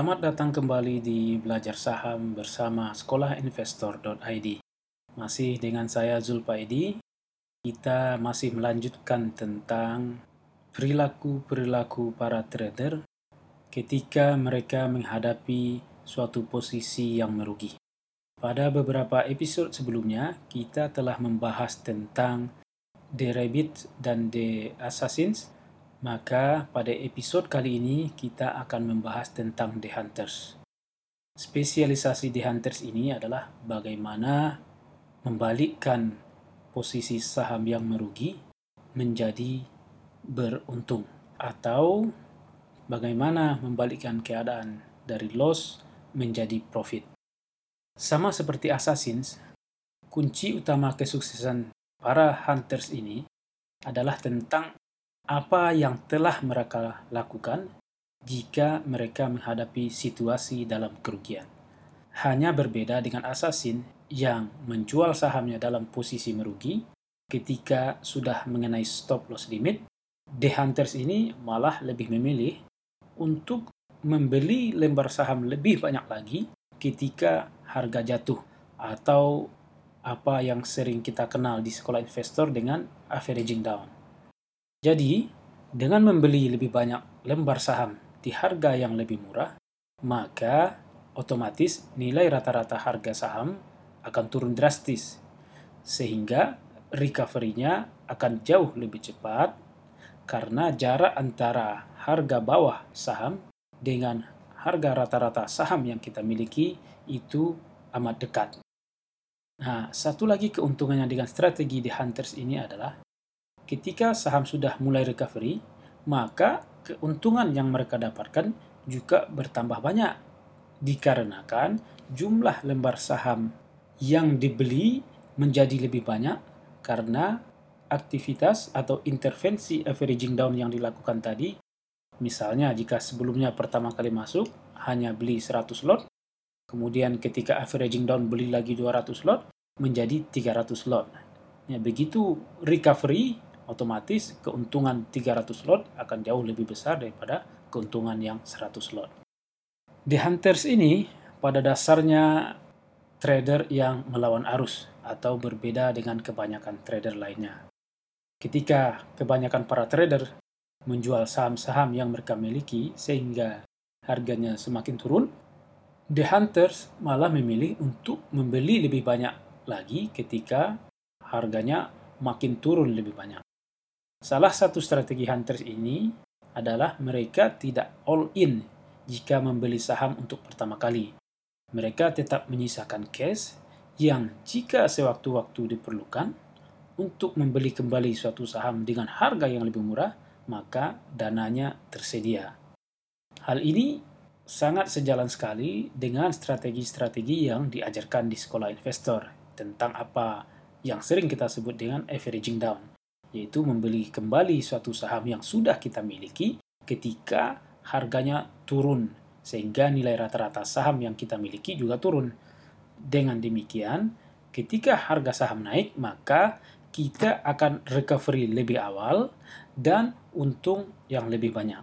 Selamat datang kembali di Belajar Saham bersama sekolahinvestor.id. Masih dengan saya Zulpaidi. Kita masih melanjutkan tentang perilaku-perilaku para trader ketika mereka menghadapi suatu posisi yang merugi. Pada beberapa episode sebelumnya, kita telah membahas tentang The Rabbit dan The Assassins, maka pada episode kali ini kita akan membahas tentang The Hunters. Spesialisasi The Hunters ini adalah bagaimana membalikkan posisi saham yang merugi menjadi beruntung atau bagaimana membalikkan keadaan dari loss menjadi profit. Sama seperti Assassins, kunci utama kesuksesan para hunters ini adalah tentang apa yang telah mereka lakukan jika mereka menghadapi situasi dalam kerugian. Hanya berbeda dengan assassin yang menjual sahamnya dalam posisi merugi ketika sudah mengenai stop loss limit, the hunters ini malah lebih memilih untuk membeli lembar saham lebih banyak lagi ketika harga jatuh atau apa yang sering kita kenal di sekolah investor dengan averaging down. Jadi, dengan membeli lebih banyak lembar saham di harga yang lebih murah, maka otomatis nilai rata-rata harga saham akan turun drastis, sehingga recovery-nya akan jauh lebih cepat karena jarak antara harga bawah saham dengan harga rata-rata saham yang kita miliki itu amat dekat. Nah, satu lagi keuntungannya dengan strategi di hunters ini adalah ketika saham sudah mulai recovery, maka keuntungan yang mereka dapatkan juga bertambah banyak. Dikarenakan jumlah lembar saham yang dibeli menjadi lebih banyak karena aktivitas atau intervensi averaging down yang dilakukan tadi. Misalnya jika sebelumnya pertama kali masuk hanya beli 100 lot, kemudian ketika averaging down beli lagi 200 lot menjadi 300 lot. Ya, begitu recovery otomatis keuntungan 300 lot akan jauh lebih besar daripada keuntungan yang 100 lot. The Hunters ini pada dasarnya trader yang melawan arus atau berbeda dengan kebanyakan trader lainnya. Ketika kebanyakan para trader menjual saham-saham yang mereka miliki sehingga harganya semakin turun, The Hunters malah memilih untuk membeli lebih banyak lagi ketika harganya makin turun lebih banyak. Salah satu strategi hunters ini adalah mereka tidak all in jika membeli saham untuk pertama kali. Mereka tetap menyisakan cash yang jika sewaktu-waktu diperlukan untuk membeli kembali suatu saham dengan harga yang lebih murah, maka dananya tersedia. Hal ini sangat sejalan sekali dengan strategi-strategi yang diajarkan di sekolah investor tentang apa yang sering kita sebut dengan averaging down yaitu membeli kembali suatu saham yang sudah kita miliki ketika harganya turun sehingga nilai rata-rata saham yang kita miliki juga turun. Dengan demikian, ketika harga saham naik, maka kita akan recovery lebih awal dan untung yang lebih banyak.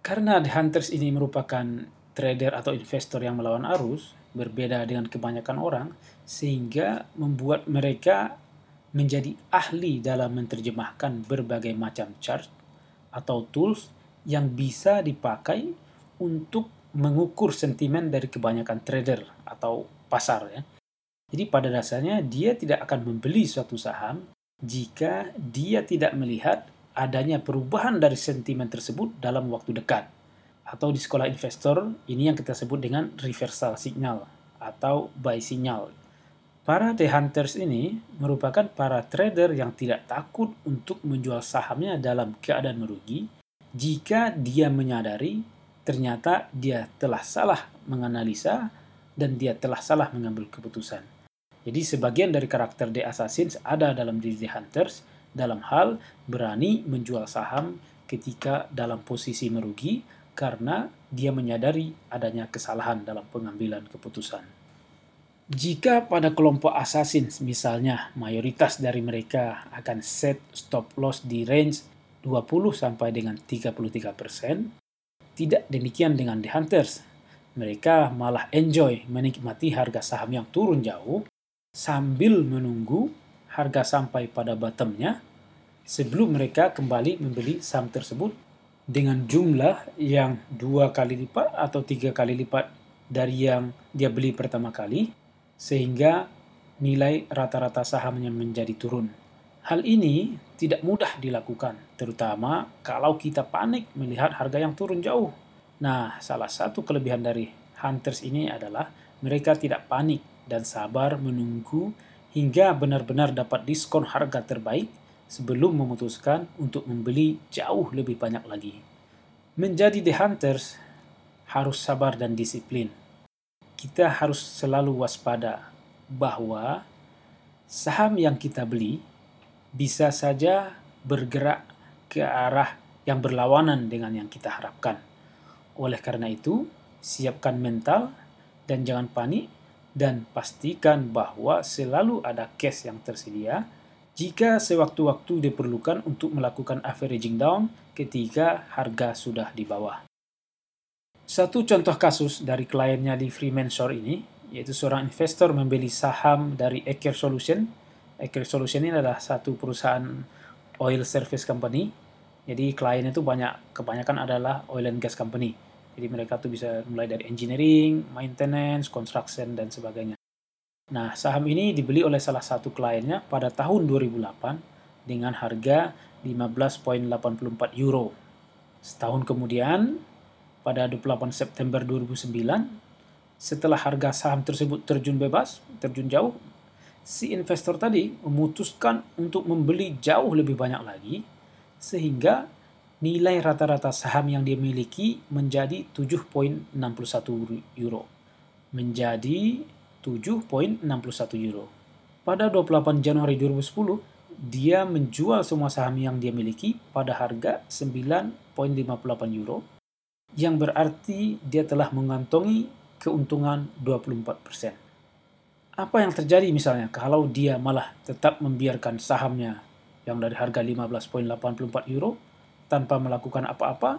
Karena The Hunters ini merupakan trader atau investor yang melawan arus, berbeda dengan kebanyakan orang, sehingga membuat mereka menjadi ahli dalam menerjemahkan berbagai macam chart atau tools yang bisa dipakai untuk mengukur sentimen dari kebanyakan trader atau pasar ya. Jadi pada dasarnya dia tidak akan membeli suatu saham jika dia tidak melihat adanya perubahan dari sentimen tersebut dalam waktu dekat. Atau di sekolah investor ini yang kita sebut dengan reversal signal atau buy signal Para The Hunters ini merupakan para trader yang tidak takut untuk menjual sahamnya dalam keadaan merugi jika dia menyadari ternyata dia telah salah menganalisa dan dia telah salah mengambil keputusan. Jadi sebagian dari karakter The Assassins ada dalam diri The Hunters dalam hal berani menjual saham ketika dalam posisi merugi karena dia menyadari adanya kesalahan dalam pengambilan keputusan. Jika pada kelompok assassin misalnya mayoritas dari mereka akan set stop loss di range 20 sampai dengan 33%, tidak demikian dengan the hunters. mereka malah enjoy menikmati harga saham yang turun jauh sambil menunggu harga sampai pada bottomnya sebelum mereka kembali membeli saham tersebut dengan jumlah yang dua kali lipat atau tiga kali lipat dari yang dia beli pertama kali sehingga nilai rata-rata sahamnya menjadi turun. Hal ini tidak mudah dilakukan, terutama kalau kita panik melihat harga yang turun jauh. Nah, salah satu kelebihan dari hunters ini adalah mereka tidak panik dan sabar menunggu hingga benar-benar dapat diskon harga terbaik sebelum memutuskan untuk membeli jauh lebih banyak lagi. Menjadi the hunters harus sabar dan disiplin. Kita harus selalu waspada bahwa saham yang kita beli bisa saja bergerak ke arah yang berlawanan dengan yang kita harapkan. Oleh karena itu, siapkan mental dan jangan panik dan pastikan bahwa selalu ada cash yang tersedia jika sewaktu-waktu diperlukan untuk melakukan averaging down ketika harga sudah di bawah. Satu contoh kasus dari kliennya di Freemanshore ini yaitu seorang investor membeli saham dari Eker Solution. Eker Solution ini adalah satu perusahaan oil service company. Jadi klien itu banyak kebanyakan adalah oil and gas company. Jadi mereka tuh bisa mulai dari engineering, maintenance, construction dan sebagainya. Nah, saham ini dibeli oleh salah satu kliennya pada tahun 2008 dengan harga 15.84 euro. Setahun kemudian, pada 28 September 2009, setelah harga saham tersebut terjun bebas, terjun jauh, si investor tadi memutuskan untuk membeli jauh lebih banyak lagi sehingga nilai rata-rata saham yang dia miliki menjadi 7.61 euro. Menjadi 7.61 euro. Pada 28 Januari 2010, dia menjual semua saham yang dia miliki pada harga 9.58 euro, yang berarti dia telah mengantongi keuntungan 24%. Apa yang terjadi misalnya kalau dia malah tetap membiarkan sahamnya yang dari harga 15.84 euro tanpa melakukan apa-apa,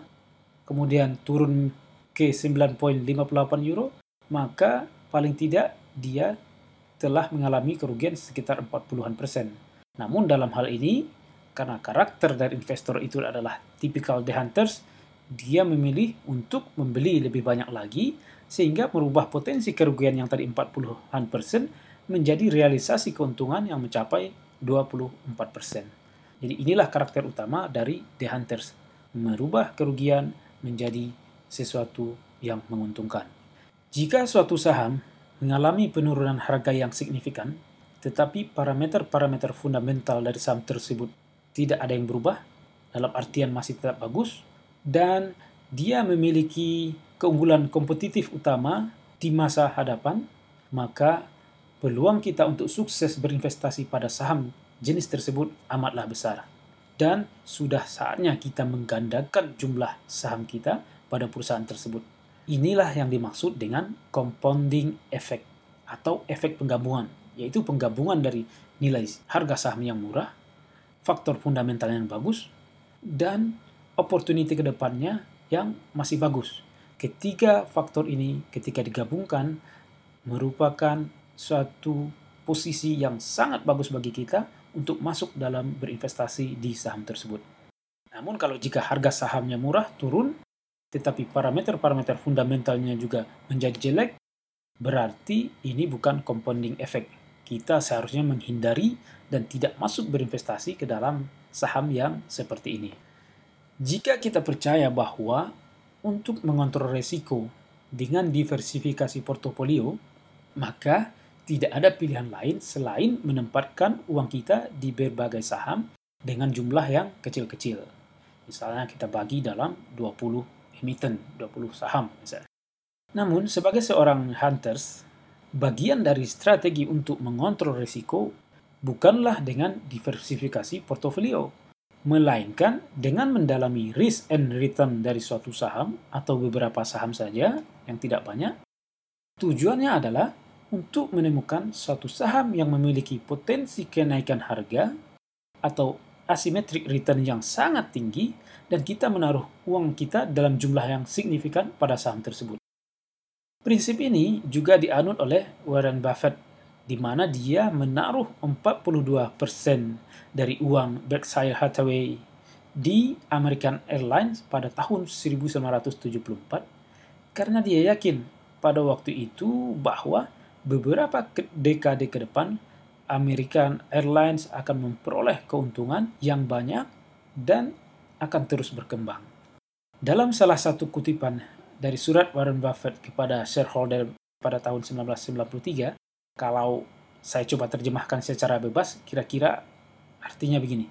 kemudian turun ke 9.58 euro, maka paling tidak dia telah mengalami kerugian sekitar 40-an persen. Namun dalam hal ini, karena karakter dari investor itu adalah typical the hunters, dia memilih untuk membeli lebih banyak lagi sehingga merubah potensi kerugian yang tadi 40-an persen menjadi realisasi keuntungan yang mencapai 24 persen. Jadi inilah karakter utama dari The Hunters, merubah kerugian menjadi sesuatu yang menguntungkan. Jika suatu saham mengalami penurunan harga yang signifikan, tetapi parameter-parameter fundamental dari saham tersebut tidak ada yang berubah, dalam artian masih tetap bagus, dan dia memiliki keunggulan kompetitif utama di masa hadapan, maka peluang kita untuk sukses berinvestasi pada saham jenis tersebut amatlah besar. Dan sudah saatnya kita menggandakan jumlah saham kita pada perusahaan tersebut. Inilah yang dimaksud dengan compounding effect atau efek penggabungan, yaitu penggabungan dari nilai harga saham yang murah, faktor fundamental yang bagus, dan opportunity ke depannya yang masih bagus. Ketiga faktor ini ketika digabungkan merupakan suatu posisi yang sangat bagus bagi kita untuk masuk dalam berinvestasi di saham tersebut. Namun kalau jika harga sahamnya murah turun, tetapi parameter-parameter fundamentalnya juga menjadi jelek, berarti ini bukan compounding effect. Kita seharusnya menghindari dan tidak masuk berinvestasi ke dalam saham yang seperti ini. Jika kita percaya bahwa untuk mengontrol resiko dengan diversifikasi portofolio, maka tidak ada pilihan lain selain menempatkan uang kita di berbagai saham dengan jumlah yang kecil-kecil. Misalnya kita bagi dalam 20 emiten, 20 saham misalnya. Namun sebagai seorang hunters, bagian dari strategi untuk mengontrol resiko bukanlah dengan diversifikasi portofolio, melainkan dengan mendalami risk and return dari suatu saham atau beberapa saham saja yang tidak banyak. Tujuannya adalah untuk menemukan suatu saham yang memiliki potensi kenaikan harga atau asymmetric return yang sangat tinggi dan kita menaruh uang kita dalam jumlah yang signifikan pada saham tersebut. Prinsip ini juga dianut oleh Warren Buffett, di mana dia menaruh 42% dari uang Berkshire Hathaway di American Airlines pada tahun 1974 karena dia yakin pada waktu itu bahwa beberapa dekade ke depan American Airlines akan memperoleh keuntungan yang banyak dan akan terus berkembang. Dalam salah satu kutipan dari surat Warren Buffett kepada shareholder pada tahun 1993, kalau saya coba terjemahkan secara bebas, kira-kira artinya begini.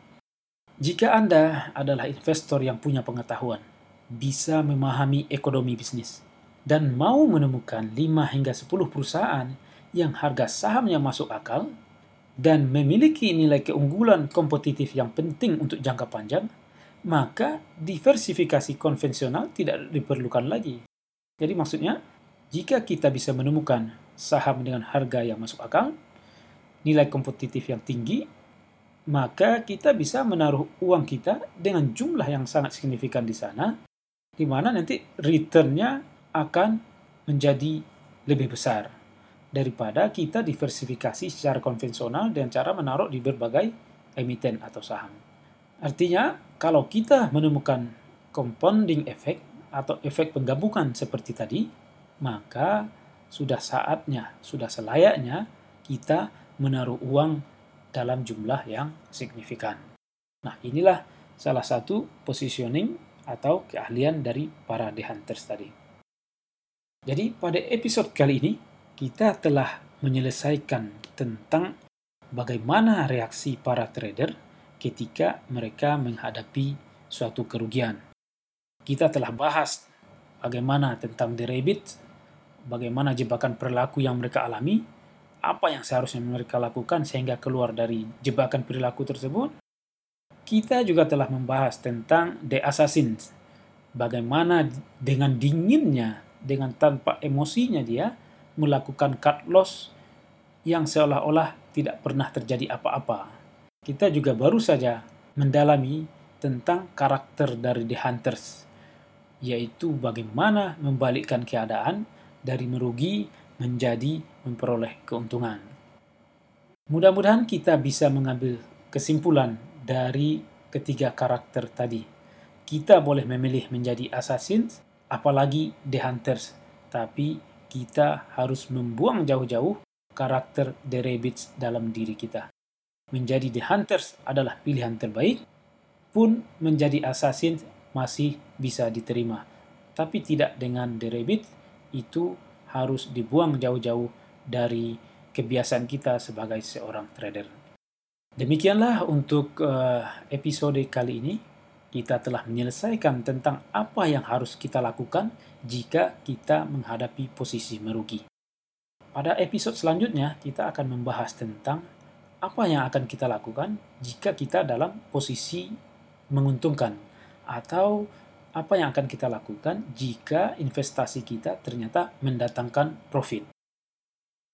Jika Anda adalah investor yang punya pengetahuan, bisa memahami ekonomi bisnis, dan mau menemukan 5 hingga 10 perusahaan yang harga sahamnya masuk akal, dan memiliki nilai keunggulan kompetitif yang penting untuk jangka panjang, maka diversifikasi konvensional tidak diperlukan lagi. Jadi maksudnya, jika kita bisa menemukan saham dengan harga yang masuk akal, nilai kompetitif yang tinggi, maka kita bisa menaruh uang kita dengan jumlah yang sangat signifikan di sana, di mana nanti returnnya akan menjadi lebih besar daripada kita diversifikasi secara konvensional dengan cara menaruh di berbagai emiten atau saham. Artinya, kalau kita menemukan compounding effect atau efek penggabungan seperti tadi, maka sudah saatnya, sudah selayaknya kita menaruh uang dalam jumlah yang signifikan. Nah, inilah salah satu positioning atau keahlian dari para The Hunters tadi. Jadi, pada episode kali ini, kita telah menyelesaikan tentang bagaimana reaksi para trader ketika mereka menghadapi suatu kerugian. Kita telah bahas bagaimana tentang the rabbit, bagaimana jebakan perilaku yang mereka alami, apa yang seharusnya mereka lakukan sehingga keluar dari jebakan perilaku tersebut. Kita juga telah membahas tentang the assassins, bagaimana dengan dinginnya, dengan tanpa emosinya dia melakukan cut loss yang seolah-olah tidak pernah terjadi apa-apa. Kita juga baru saja mendalami tentang karakter dari The Hunters, yaitu bagaimana membalikkan keadaan dari merugi menjadi memperoleh keuntungan. Mudah-mudahan kita bisa mengambil kesimpulan dari ketiga karakter tadi. Kita boleh memilih menjadi assassin, apalagi The Hunters, tapi kita harus membuang jauh-jauh karakter The Rabbits dalam diri kita. Menjadi The Hunters adalah pilihan terbaik, pun menjadi assassin masih bisa diterima. Tapi tidak dengan The Rabbit, itu harus dibuang jauh-jauh dari kebiasaan kita sebagai seorang trader. Demikianlah untuk uh, episode kali ini kita telah menyelesaikan tentang apa yang harus kita lakukan jika kita menghadapi posisi merugi. Pada episode selanjutnya, kita akan membahas tentang apa yang akan kita lakukan jika kita dalam posisi menguntungkan, atau apa yang akan kita lakukan jika investasi kita ternyata mendatangkan profit.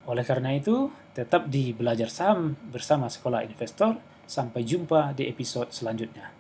Oleh karena itu, tetap di belajar saham bersama Sekolah Investor. Sampai jumpa di episode selanjutnya.